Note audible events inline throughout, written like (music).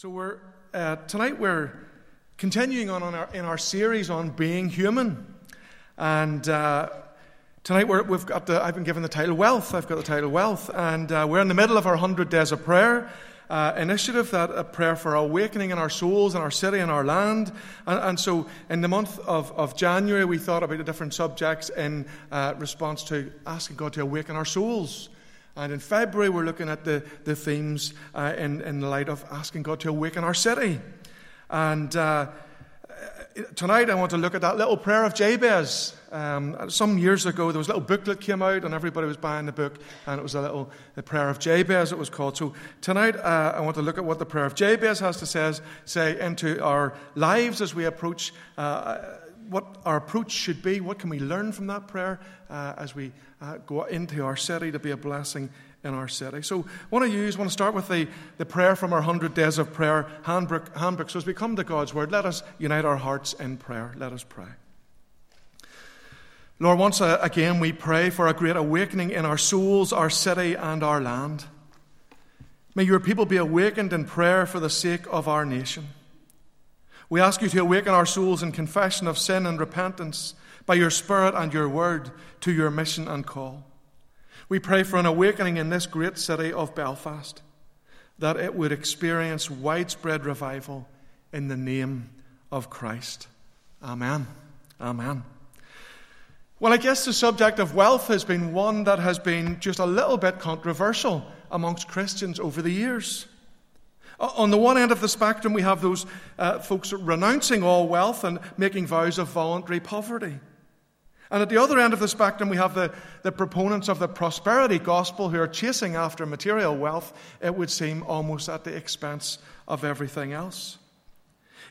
So we're uh, tonight we're continuing on, on our, in our series on being human, and uh, tonight we have got the I've been given the title Wealth. I've got the title Wealth, and uh, we're in the middle of our hundred days of prayer. Uh, initiative that a prayer for awakening in our souls and our city and our land. And, and, so, in the month of, of January, we thought about the different subjects in uh, response to asking God to awaken our souls. And in February, we're looking at the, the themes uh, in, in the light of asking God to awaken our city. And uh, tonight, I want to look at that little prayer of Jabez. Um, some years ago, there was a little booklet came out, and everybody was buying the book, and it was a little the prayer of Jabez, it was called. So tonight, uh, I want to look at what the prayer of Jabez has to say, say into our lives as we approach uh, what our approach should be. What can we learn from that prayer uh, as we uh, go into our city to be a blessing in our city? So, I want to use, want to start with the, the prayer from our 100 Days of Prayer handbook, handbook. So, as we come to God's Word, let us unite our hearts in prayer. Let us pray. Lord, once again, we pray for a great awakening in our souls, our city, and our land. May your people be awakened in prayer for the sake of our nation. We ask you to awaken our souls in confession of sin and repentance by your Spirit and your word to your mission and call. We pray for an awakening in this great city of Belfast, that it would experience widespread revival in the name of Christ. Amen. Amen. Well, I guess the subject of wealth has been one that has been just a little bit controversial amongst Christians over the years. On the one end of the spectrum, we have those uh, folks renouncing all wealth and making vows of voluntary poverty. And at the other end of the spectrum, we have the, the proponents of the prosperity gospel who are chasing after material wealth, it would seem, almost at the expense of everything else.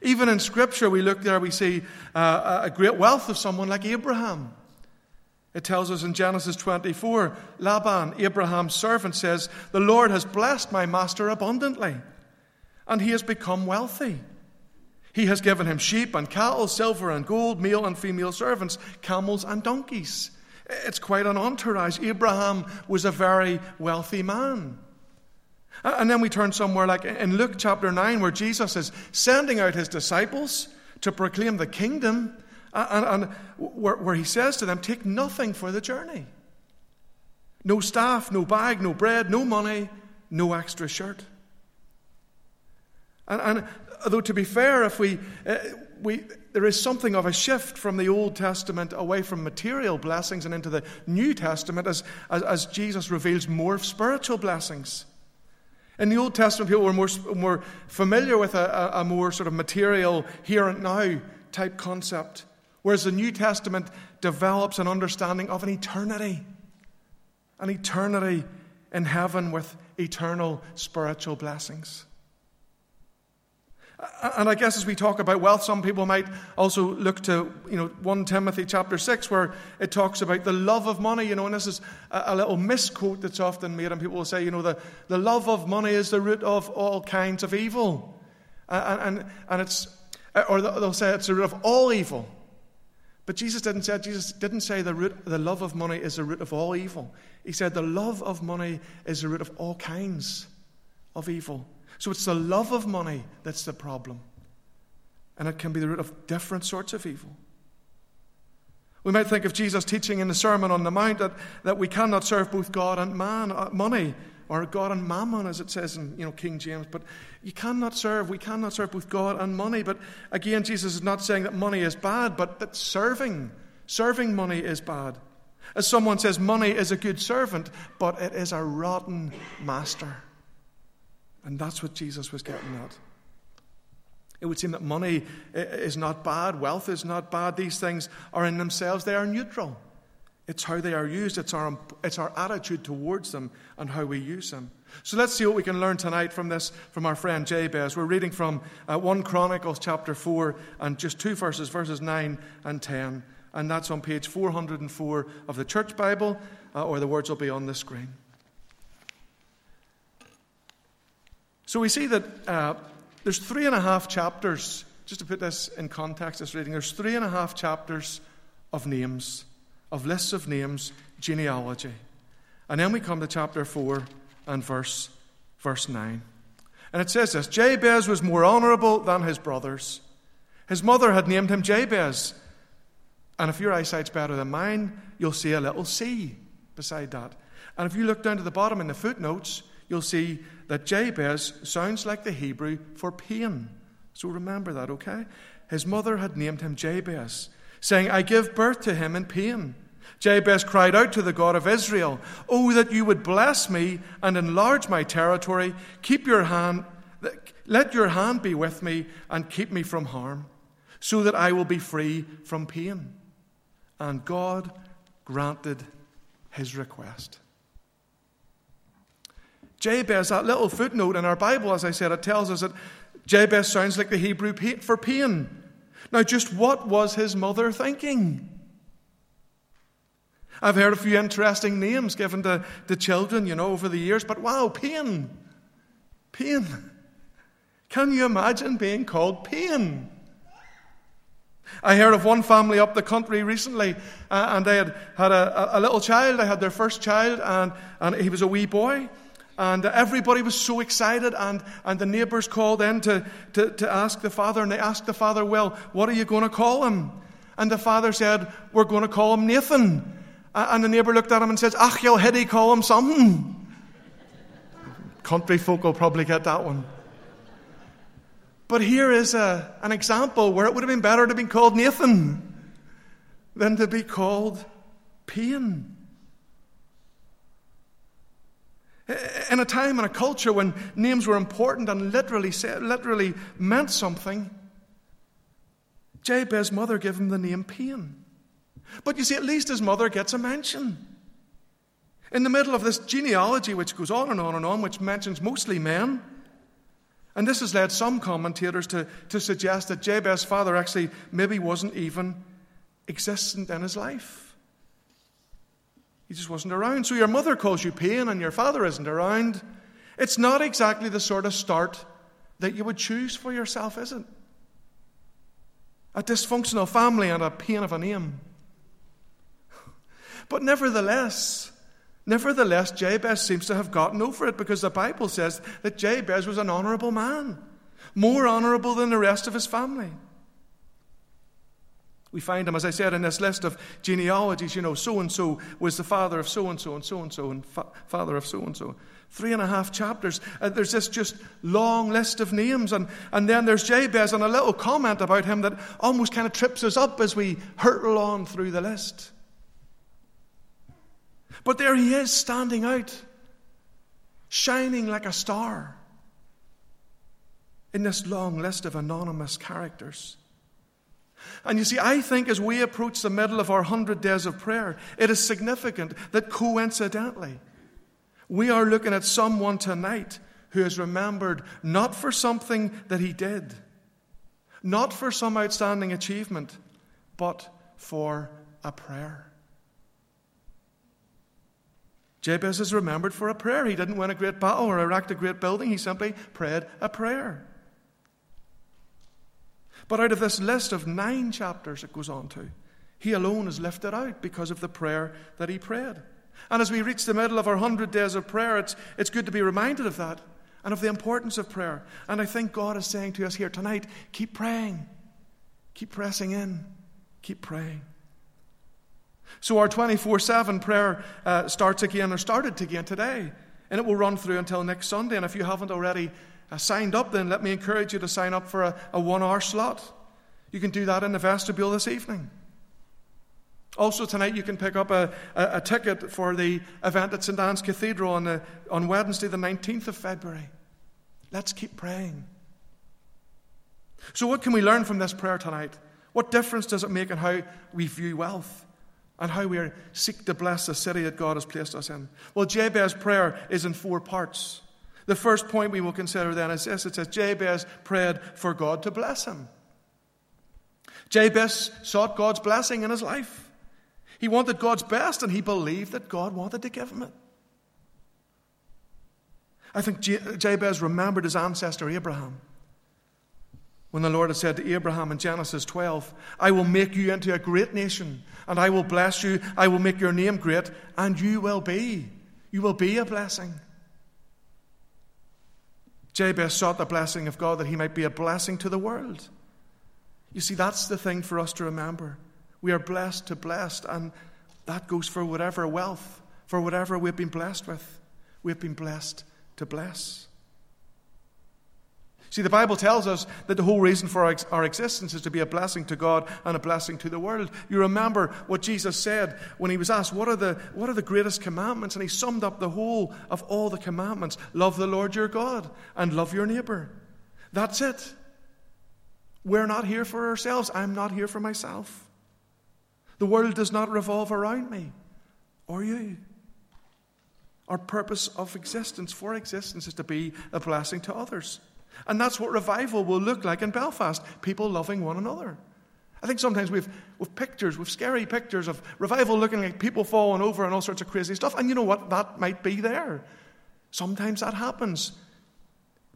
Even in Scripture, we look there, we see uh, a great wealth of someone like Abraham. It tells us in Genesis 24 Laban, Abraham's servant, says, The Lord has blessed my master abundantly and he has become wealthy. He has given him sheep and cattle, silver and gold, male and female servants, camels and donkeys. It's quite an entourage. Abraham was a very wealthy man. And then we turn somewhere like in Luke chapter 9, where Jesus is sending out his disciples to proclaim the kingdom, and, and where, where he says to them, Take nothing for the journey. No staff, no bag, no bread, no money, no extra shirt. And, and though, to be fair, if we, uh, we, there is something of a shift from the Old Testament away from material blessings and into the New Testament as, as, as Jesus reveals more spiritual blessings. In the Old Testament, people were more, more familiar with a, a, a more sort of material, here and now type concept, whereas the New Testament develops an understanding of an eternity, an eternity in heaven with eternal spiritual blessings. And I guess as we talk about wealth, some people might also look to, you know, 1 Timothy chapter 6, where it talks about the love of money, you know, and this is a, little misquote that's often made, and people will say, you know, the, the love of money is the root of all kinds of evil. And, and, and it's, or they'll say it's the root of all evil. But Jesus didn't say, Jesus didn't say the, root, the love of money is the root of all evil. He said the love of money is the root of all kinds of evil. So it's the love of money that's the problem. And it can be the root of different sorts of evil. We might think of Jesus teaching in the Sermon on the Mount that, that we cannot serve both God and man, uh, money, or God and mammon, as it says in you know, King James. But you cannot serve, we cannot serve both God and money. But again, Jesus is not saying that money is bad, but that serving, serving money is bad. As someone says, money is a good servant, but it is a rotten master. And that's what Jesus was getting at. It would seem that money is not bad, wealth is not bad. These things are in themselves, they are neutral. It's how they are used, it's our, it's our attitude towards them and how we use them. So let's see what we can learn tonight from this from our friend Jabez. We're reading from uh, 1 Chronicles chapter 4 and just two verses, verses 9 and 10. And that's on page 404 of the Church Bible, uh, or the words will be on the screen. So we see that uh, there's three and a half chapters, just to put this in context, this reading, there's three and a half chapters of names, of lists of names, genealogy. And then we come to chapter 4 and verse, verse 9. And it says this Jabez was more honorable than his brothers. His mother had named him Jabez. And if your eyesight's better than mine, you'll see a little C beside that. And if you look down to the bottom in the footnotes, you'll see that Jabez sounds like the Hebrew for pain. So remember that, okay? His mother had named him Jabez, saying, I give birth to him in pain. Jabez cried out to the God of Israel, Oh, that you would bless me and enlarge my territory. Keep your hand, let your hand be with me and keep me from harm, so that I will be free from pain. And God granted his request. Jabez, that little footnote in our Bible, as I said, it tells us that Jabez sounds like the Hebrew for pain. Now, just what was his mother thinking? I've heard a few interesting names given to, to children, you know, over the years, but wow, pain. Pain. Can you imagine being called pain? I heard of one family up the country recently, uh, and they had had a, a, little child. They had their first child, and, and he was a wee boy. And everybody was so excited, and, and the neighbors called in to, to, to ask the father, and they asked the father, Well, what are you going to call him? And the father said, We're going to call him Nathan. And the neighbor looked at him and says, Ach, you'll hiddy call him something. Country folk will probably get that one. But here is a, an example where it would have been better to be called Nathan than to be called Pain. In a time and a culture when names were important and literally, literally meant something, Jabez's mother gave him the name Pain. But you see, at least his mother gets a mention. In the middle of this genealogy, which goes on and on and on, which mentions mostly men, and this has led some commentators to, to suggest that Jabez's father actually maybe wasn't even existent in his life. He just wasn't around. So your mother calls you pain and your father isn't around. It's not exactly the sort of start that you would choose for yourself, is it? A dysfunctional family and a pain of a name. (laughs) But nevertheless, nevertheless, Jabez seems to have gotten over it because the Bible says that Jabez was an honorable man, more honorable than the rest of his family. We find him, as I said, in this list of genealogies. You know, so and so was the father of so and so, and so and so, and fa- father of so and so. Three and a half chapters. Uh, there's this just long list of names. And, and then there's Jabez and a little comment about him that almost kind of trips us up as we hurtle on through the list. But there he is, standing out, shining like a star in this long list of anonymous characters. And you see, I think as we approach the middle of our 100 days of prayer, it is significant that coincidentally, we are looking at someone tonight who is remembered not for something that he did, not for some outstanding achievement, but for a prayer. Jabez is remembered for a prayer. He didn't win a great battle or erect a great building, he simply prayed a prayer. But out of this list of nine chapters it goes on to, he alone is lifted out because of the prayer that he prayed. And as we reach the middle of our hundred days of prayer, it's, it's good to be reminded of that and of the importance of prayer. And I think God is saying to us here tonight keep praying, keep pressing in, keep praying. So our 24 7 prayer uh, starts again, or started again today, and it will run through until next Sunday. And if you haven't already Uh, signed up, then let me encourage you to sign up for a, a one hour slot. You can do that in the vestibule this evening. Also, tonight you can pick up a, a, a ticket for the event at St. Anne's Cathedral on, the, on Wednesday, the 19th of February. Let's keep praying. So, what can we learn from this prayer tonight? What difference does it make in how we view wealth and how we seek to bless the city that God has placed us in? Well, Jabez's prayer is in four parts. The first point we will consider then is this it says, Jabez prayed for God to bless him. Jabez sought God's blessing in his life. He wanted God's best and he believed that God wanted to give him it. I think Jabez remembered his ancestor Abraham. When the Lord had said to Abraham in Genesis 12, I will make you into a great nation, and I will bless you, I will make your name great, and you will be. You will be a blessing. Jabez sought the blessing of God that he might be a blessing to the world. You see, that's the thing for us to remember. We are blessed to blessed, and that goes for whatever wealth, for whatever we've been blessed with. We've been blessed to bless. See, the Bible tells us that the whole reason for our existence is to be a blessing to God and a blessing to the world. You remember what Jesus said when he was asked, What are the, what are the greatest commandments? And he summed up the whole of all the commandments love the Lord your God and love your neighbor. That's it. We're not here for ourselves. I'm not here for myself. The world does not revolve around me or you. Our purpose of existence, for existence, is to be a blessing to others. And that's what revival will look like in Belfast people loving one another. I think sometimes we've, we've pictures, we've scary pictures of revival looking like people falling over and all sorts of crazy stuff. And you know what? That might be there. Sometimes that happens.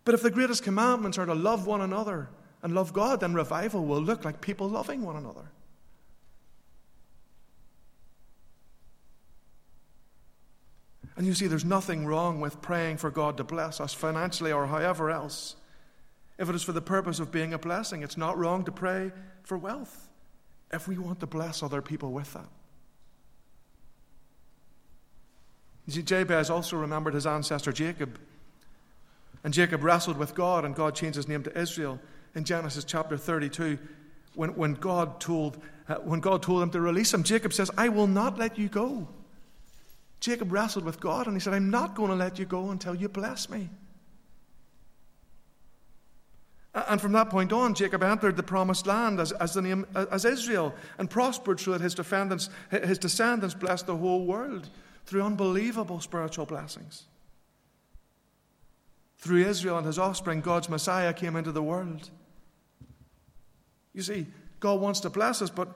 But if the greatest commandments are to love one another and love God, then revival will look like people loving one another. And you see, there's nothing wrong with praying for God to bless us financially or however else. If it is for the purpose of being a blessing, it's not wrong to pray for wealth if we want to bless other people with that. You see, Jabez also remembered his ancestor Jacob. And Jacob wrestled with God, and God changed his name to Israel in Genesis chapter 32. When, when, God told, uh, when God told him to release him, Jacob says, I will not let you go. Jacob wrestled with God, and he said, I'm not going to let you go until you bless me. And from that point on, Jacob entered the promised land as, as, the name, as Israel and prospered so that his, defendants, his descendants blessed the whole world through unbelievable spiritual blessings. Through Israel and his offspring, God's Messiah came into the world. You see, God wants to bless us, but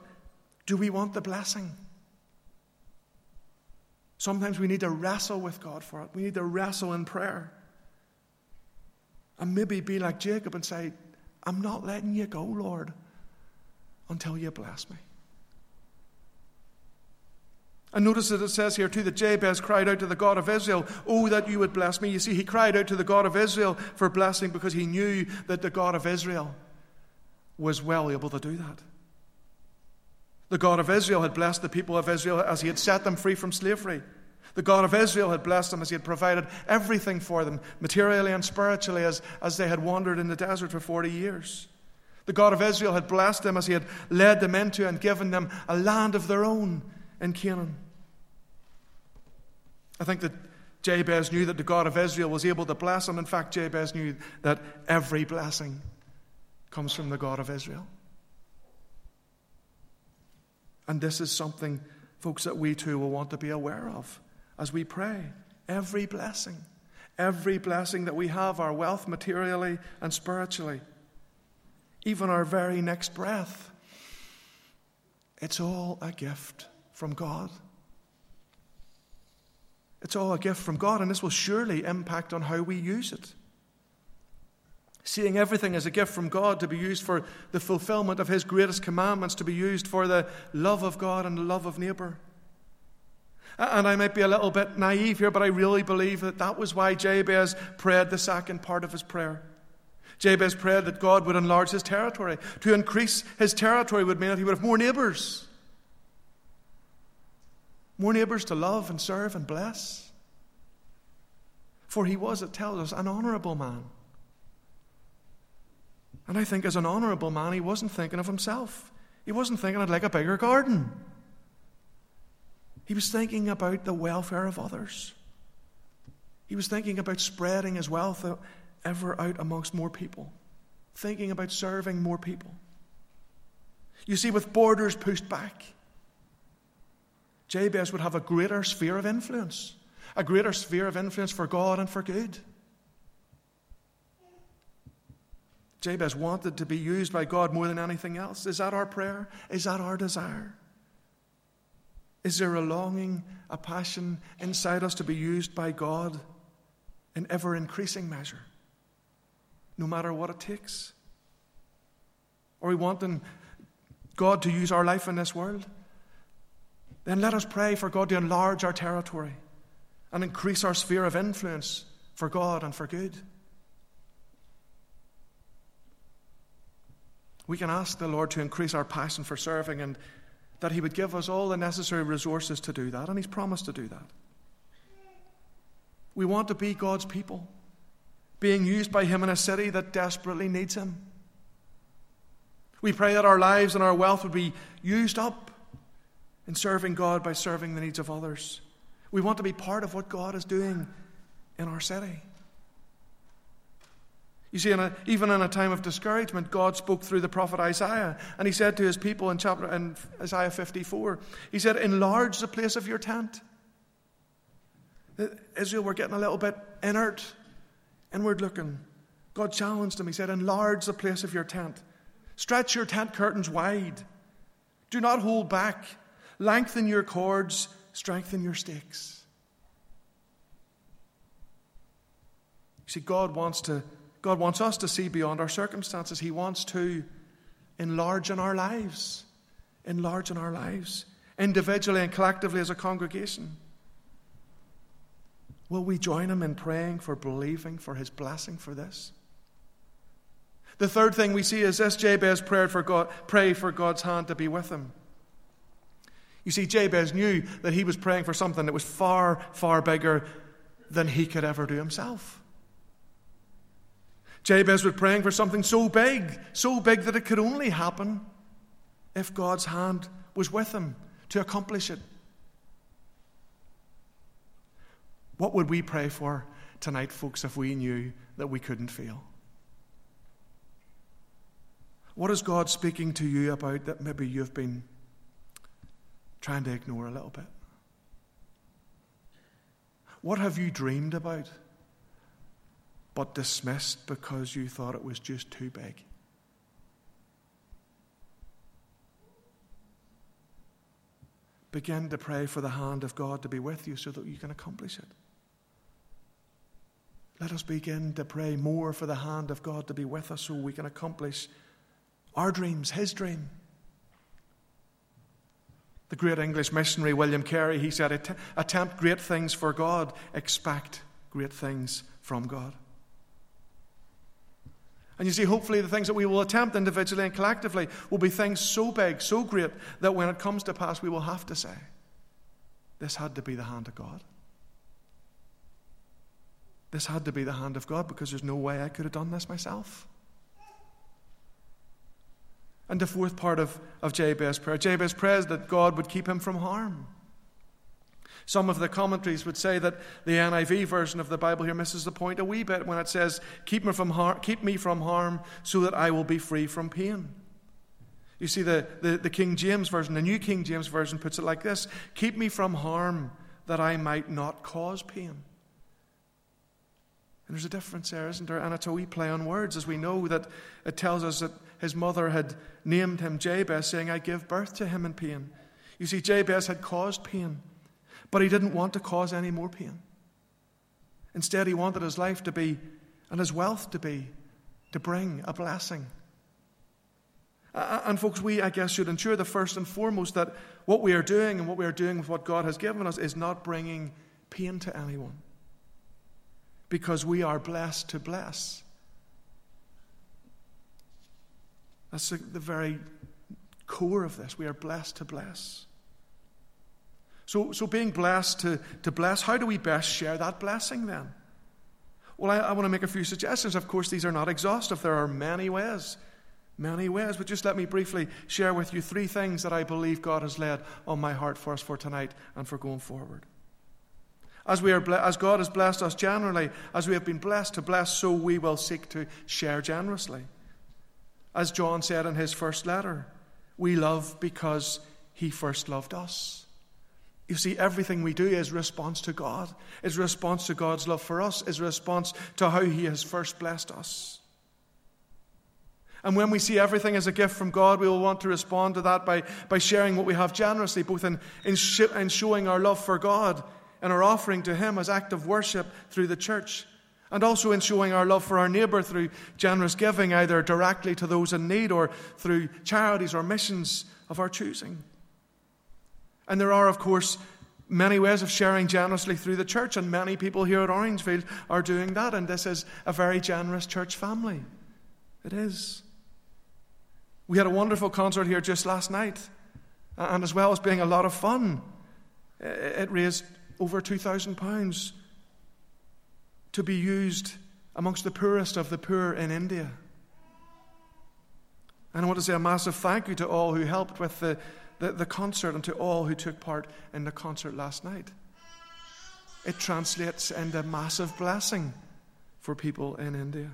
do we want the blessing? Sometimes we need to wrestle with God for it. We need to wrestle in prayer. And maybe be like Jacob and say, I'm not letting you go, Lord, until you bless me. And notice that it says here too that Jabez cried out to the God of Israel, Oh, that you would bless me. You see, he cried out to the God of Israel for blessing because he knew that the God of Israel was well able to do that. The God of Israel had blessed the people of Israel as he had set them free from slavery. The God of Israel had blessed them as He had provided everything for them, materially and spiritually, as, as they had wandered in the desert for 40 years. The God of Israel had blessed them as He had led them into and given them a land of their own in Canaan. I think that Jabez knew that the God of Israel was able to bless him. In fact, Jabez knew that every blessing comes from the God of Israel. And this is something, folks, that we too will want to be aware of as we pray. Every blessing, every blessing that we have, our wealth materially and spiritually, even our very next breath, it's all a gift from God. It's all a gift from God, and this will surely impact on how we use it. Seeing everything as a gift from God to be used for the fulfillment of His greatest commandments, to be used for the love of God and the love of neighbour. And I might be a little bit naive here, but I really believe that that was why Jabez prayed the second part of his prayer. Jabez prayed that God would enlarge his territory. To increase his territory would mean that he would have more neighbors. More neighbors to love and serve and bless. For he was, it tells us, an honourable man. And I think as an honourable man, he wasn't thinking of himself. He wasn't thinking I'd like a bigger garden. He was thinking about the welfare of others. He was thinking about spreading his wealth ever out amongst more people, thinking about serving more people. You see, with borders pushed back, Jabez would have a greater sphere of influence, a greater sphere of influence for God and for good. Jabez wanted to be used by God more than anything else. Is that our prayer? Is that our desire? Is there a longing, a passion inside us to be used by God in ever increasing measure, no matter what it takes? Are we wanting God to use our life in this world? Then let us pray for God to enlarge our territory and increase our sphere of influence for God and for good. We can ask the Lord to increase our passion for serving and that He would give us all the necessary resources to do that, and He's promised to do that. We want to be God's people, being used by Him in a city that desperately needs Him. We pray that our lives and our wealth would be used up in serving God by serving the needs of others. We want to be part of what God is doing in our city. You see, in a, even in a time of discouragement, God spoke through the prophet Isaiah, and he said to his people in chapter in Isaiah 54, he said, "Enlarge the place of your tent." Uh, Israel were getting a little bit inert, inward looking. God challenged them. He said, "Enlarge the place of your tent. Stretch your tent curtains wide. Do not hold back. Lengthen your cords. Strengthen your stakes." You see, God wants to God wants us to see beyond our circumstances. He wants to enlarge in our lives, enlarge in our lives, individually and collectively as a congregation. Will we join Him in praying for believing for His blessing for this? The third thing we see is this Jabez prayed for God, pray for God's hand to be with him. You see, Jabez knew that he was praying for something that was far, far bigger than he could ever do himself. Jabez was praying for something so big, so big that it could only happen if God's hand was with him to accomplish it. What would we pray for tonight, folks, if we knew that we couldn't fail? What is God speaking to you about that maybe you've been trying to ignore a little bit? What have you dreamed about? But dismissed because you thought it was just too big. Begin to pray for the hand of God to be with you so that you can accomplish it. Let us begin to pray more for the hand of God to be with us so we can accomplish our dreams, His dream. The great English missionary William Carey, he said, Attempt great things for God, expect great things from God. And you see, hopefully, the things that we will attempt individually and collectively will be things so big, so great, that when it comes to pass, we will have to say, This had to be the hand of God. This had to be the hand of God because there's no way I could have done this myself. And the fourth part of, of Jabez's prayer Jabez prays that God would keep him from harm. Some of the commentaries would say that the NIV version of the Bible here misses the point a wee bit when it says, Keep me from, har- keep me from harm so that I will be free from pain. You see, the, the, the King James Version, the New King James Version puts it like this Keep me from harm that I might not cause pain. And there's a difference there, isn't there? And it's a wee play on words, as we know that it tells us that his mother had named him Jabez, saying, I give birth to him in pain. You see, Jabez had caused pain. But he didn't want to cause any more pain. Instead, he wanted his life to be, and his wealth to be, to bring a blessing. And, folks, we, I guess, should ensure the first and foremost that what we are doing and what we are doing with what God has given us is not bringing pain to anyone. Because we are blessed to bless. That's the, very core of this. We are blessed to bless. So, so being blessed to, to bless, how do we best share that blessing then? Well, I, I want to make a few suggestions. Of course, these are not exhaustive. There are many ways, many ways. But just let me briefly share with you three things that I believe God has laid on my heart for us for tonight and for going forward. As, we are, as God has blessed us generally, as we have been blessed to bless, so we will seek to share generously. As John said in his first letter, we love because he first loved us. You see, everything we do is response to God, is response to God's love for us, is response to how He has first blessed us. And when we see everything as a gift from God, we will want to respond to that by, by sharing what we have generously, both in, in, sh- in showing our love for God and our offering to Him as act of worship through the church, and also in showing our love for our neighbour through generous giving, either directly to those in need or through charities or missions of our choosing. And there are, of course, many ways of sharing generously through the church, and many people here at Orangefield are doing that, and this is a very generous church family. It is. We had a wonderful concert here just last night, and as well as being a lot of fun, it raised over £2,000 to be used amongst the poorest of the poor in India. And I want to say a massive thank you to all who helped with the, the, the concert and to all who took part in the concert last night. It translates into massive blessing for people in India.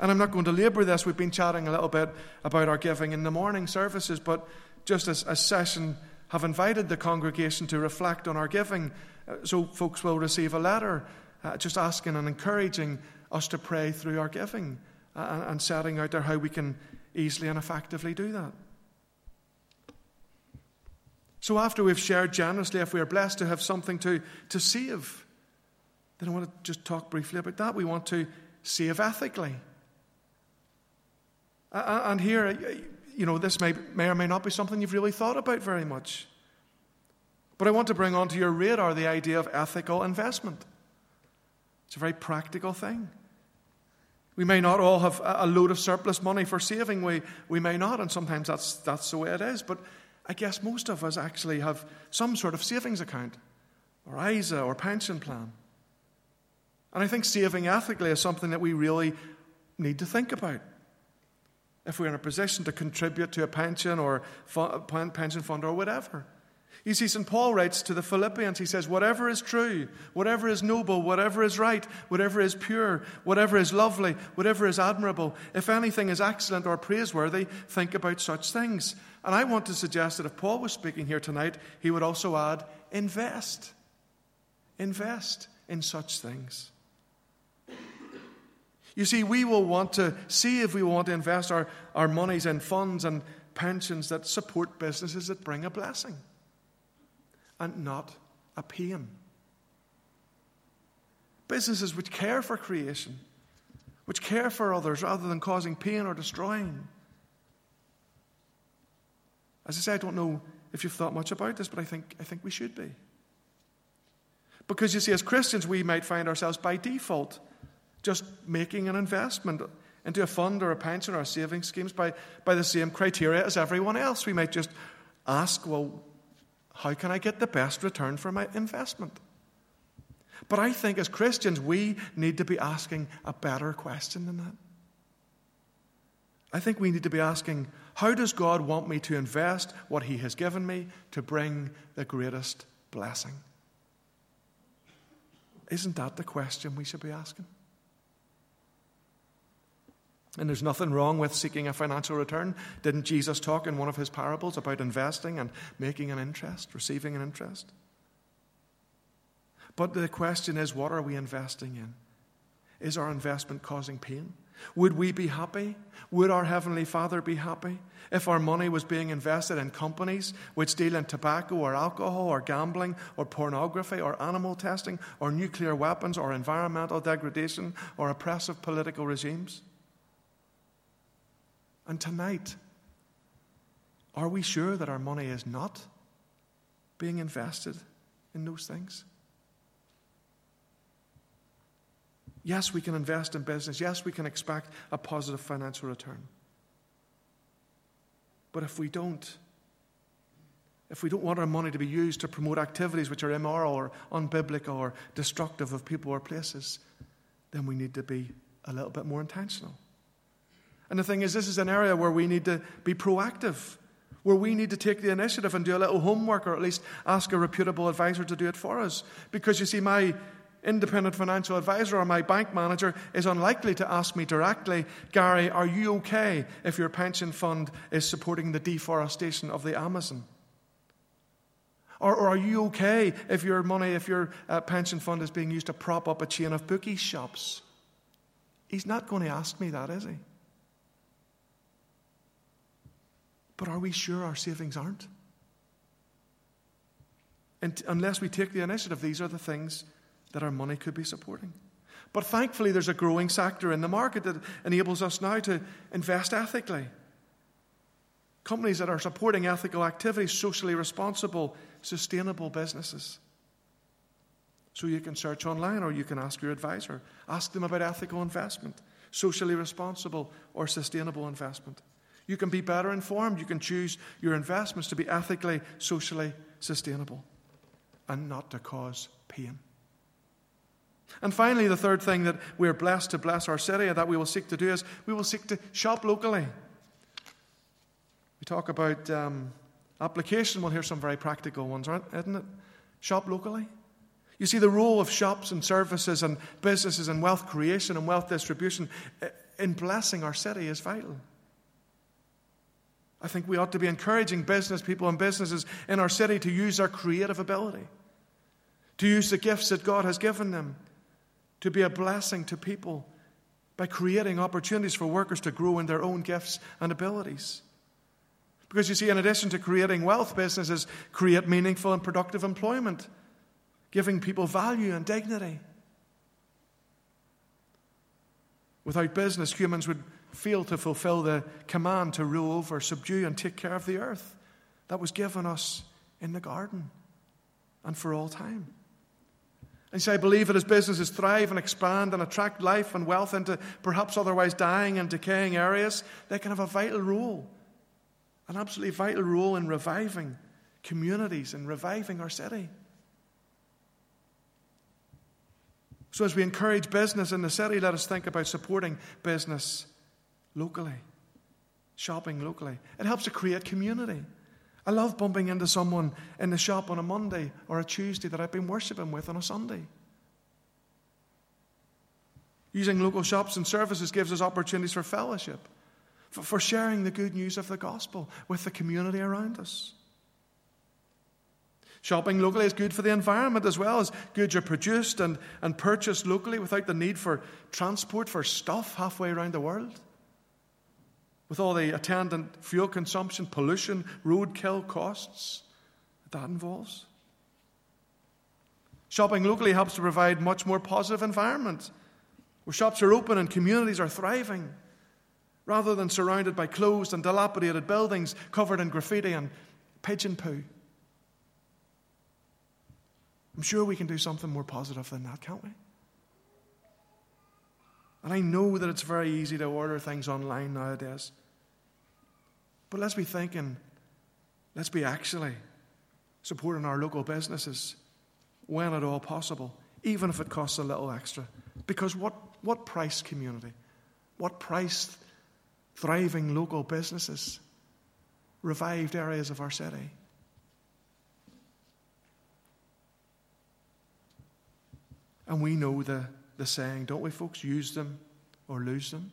And I'm not going to labour this. We've been chatting a little bit about our giving in the morning services, but just as a session have invited the congregation to reflect on our giving, uh, so folks will receive a letter uh, just asking and encouraging us to pray through our giving uh, and setting out there how we can easily and effectively do that. So, after we've shared generously, if we are blessed to have something to, to save, then I want to just talk briefly about that. We want to save ethically. And here, you know, this may, may or may not be something you've really thought about very much. But I want to bring onto your radar the idea of ethical investment. It's a very practical thing. We may not all have a load of surplus money for saving. We, we may not, and sometimes that's, that's the way it is. But I guess most of us actually have some sort of savings account, or ISA, or pension plan. And I think saving ethically is something that we really need to think about if we're in a position to contribute to a pension or pension fund or whatever. You see, St. Paul writes to the Philippians, he says, Whatever is true, whatever is noble, whatever is right, whatever is pure, whatever is lovely, whatever is admirable, if anything is excellent or praiseworthy, think about such things. And I want to suggest that if Paul was speaking here tonight, he would also add, Invest. Invest in such things. You see, we will want to see if we want to invest our, our monies in funds and pensions that support businesses that bring a blessing and not a pain. Businesses which care for creation, which care for others rather than causing pain or destroying. As I say, I don't know if you've thought much about this, but I think, I think we should be. Because you see, as Christians, we might find ourselves by default just making an investment into a fund or a pension or a savings schemes by, by the same criteria as everyone else. We might just ask, well, how can I get the best return for my investment? But I think as Christians, we need to be asking a better question than that. I think we need to be asking, how does God want me to invest what He has given me to bring the greatest blessing? Isn't that the question we should be asking? And there's nothing wrong with seeking a financial return. Didn't Jesus talk in one of his parables about investing and making an interest, receiving an interest? But the question is what are we investing in? Is our investment causing pain? Would we be happy? Would our Heavenly Father be happy if our money was being invested in companies which deal in tobacco or alcohol or gambling or pornography or animal testing or nuclear weapons or environmental degradation or oppressive political regimes? And tonight, are we sure that our money is not being invested in those things? Yes, we can invest in business. Yes, we can expect a positive financial return. But if we don't, if we don't want our money to be used to promote activities which are immoral or unbiblical or destructive of people or places, then we need to be a little bit more intentional. And the thing is, this is an area where we need to be proactive, where we need to take the initiative and do a little homework or at least ask a reputable advisor to do it for us. Because you see, my independent financial advisor or my bank manager is unlikely to ask me directly, Gary, are you okay if your pension fund is supporting the deforestation of the Amazon? Or, or are you okay if your money, if your uh, pension fund is being used to prop up a chain of bookie shops? He's not going to ask me that, is he? But are we sure our savings aren't? And unless we take the initiative, these are the things that our money could be supporting. But thankfully, there's a growing sector in the market that enables us now to invest ethically. Companies that are supporting ethical activities, socially responsible, sustainable businesses. So you can search online or you can ask your advisor. Ask them about ethical investment. socially responsible, or sustainable investment. You can be better informed. You can choose your investments to be ethically, socially sustainable and not to cause pain. And finally, the third thing that we're blessed to bless our city and that we will seek to do is we will seek to shop locally. We talk about um, application. We'll hear some very practical ones, isn't it? Shop locally. You see, the role of shops and services and businesses and wealth creation and wealth distribution eh, in blessing our city is vital. I think we ought to be encouraging business people and businesses in our city to use their creative ability, to use the gifts that God has given them to be a blessing to people by creating opportunities for workers to grow in their own gifts and abilities. Because you see, in addition to creating wealth, businesses create meaningful and productive employment, giving people value and dignity. Without business, humans would fail to fulfill the command to rule over, subdue, and take care of the earth that was given us in the garden and for all time. And so I believe that as businesses thrive and expand and attract life and wealth into perhaps otherwise dying and decaying areas, they can have a vital role, an absolutely vital role in reviving communities and reviving our city. So, as we encourage business in the city, let us think about supporting business locally, shopping locally. It helps to create community. I love bumping into someone in the shop on a Monday or a Tuesday that I've been worshiping with on a Sunday. Using local shops and services gives us opportunities for fellowship, for, sharing the good news of the gospel with the community around us. Shopping locally is good for the environment as well as goods are produced and, and purchased locally without the need for transport for stuff halfway around the world with all the attendant fuel consumption, pollution, roadkill costs that, that involves. Shopping locally helps to provide much more positive environment where shops are open and communities are thriving rather than surrounded by closed and dilapidated buildings covered in graffiti and pigeon poo. I'm sure we can do something more positive than that, can't we? And I know that it's very easy to order things online nowadays. But let's be thinking, let's be actually supporting our local businesses when at all possible, even if it costs a little extra. Because what, what price community? What price thriving local businesses? Revived areas of our city? And we know the the saying, don't we, folks? Use them or lose them.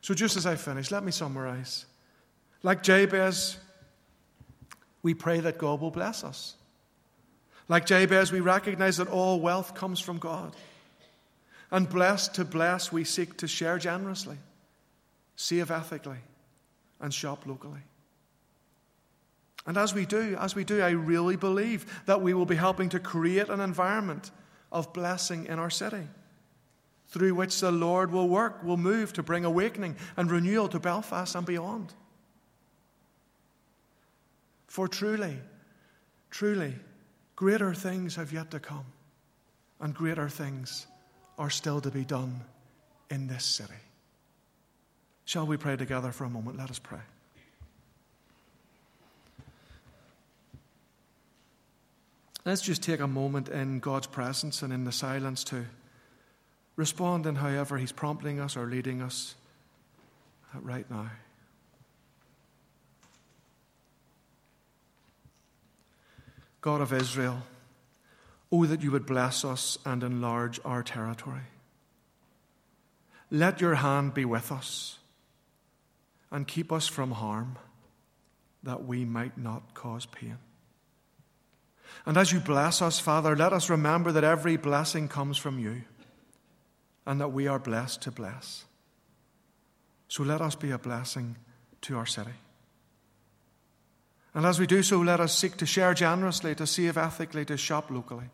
So, just as I finish, let me summarize. Like Jabez, we pray that God will bless us. Like Jabez, we recognize that all wealth comes from God. And blessed to bless, we seek to share generously, save ethically, and shop locally. And as we do, as we do, I really believe that we will be helping to create an environment of blessing in our city, through which the Lord will work, will move to bring awakening and renewal to Belfast and beyond. For truly, truly, greater things have yet to come, and greater things are still to be done in this city. Shall we pray together for a moment? Let us pray. Let's just take a moment in God's presence and in the silence to respond in however He's prompting us or leading us right now. God of Israel, oh, that you would bless us and enlarge our territory. Let your hand be with us and keep us from harm, that we might not cause pain. And as you bless us, Father, let us remember that every blessing comes from you and that we are blessed to bless. So let us be a blessing to our city. And as we do so, let us seek to share generously, to save ethically, to shop locally.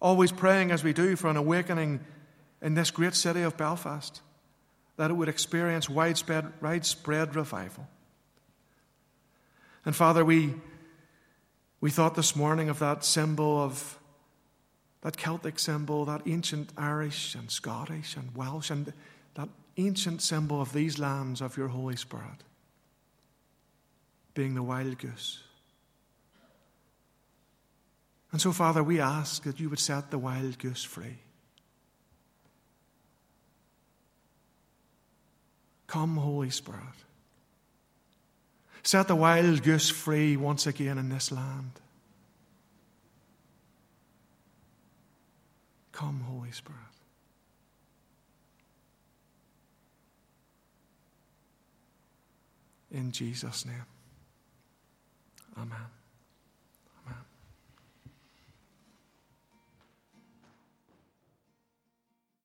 Always praying as we do for an awakening in this great city of Belfast, that it would experience widespread, widespread revival. And Father, we we thought this morning of that symbol of that Celtic symbol, that ancient Irish and Scottish and Welsh, and that ancient symbol of these lands of your Holy Spirit being the wild goose. And so, Father, we ask that you would set the wild goose free. Come, Holy Spirit. Set the wild goose free once again in this land. Come, Holy Spirit. In Jesus' name. Amen.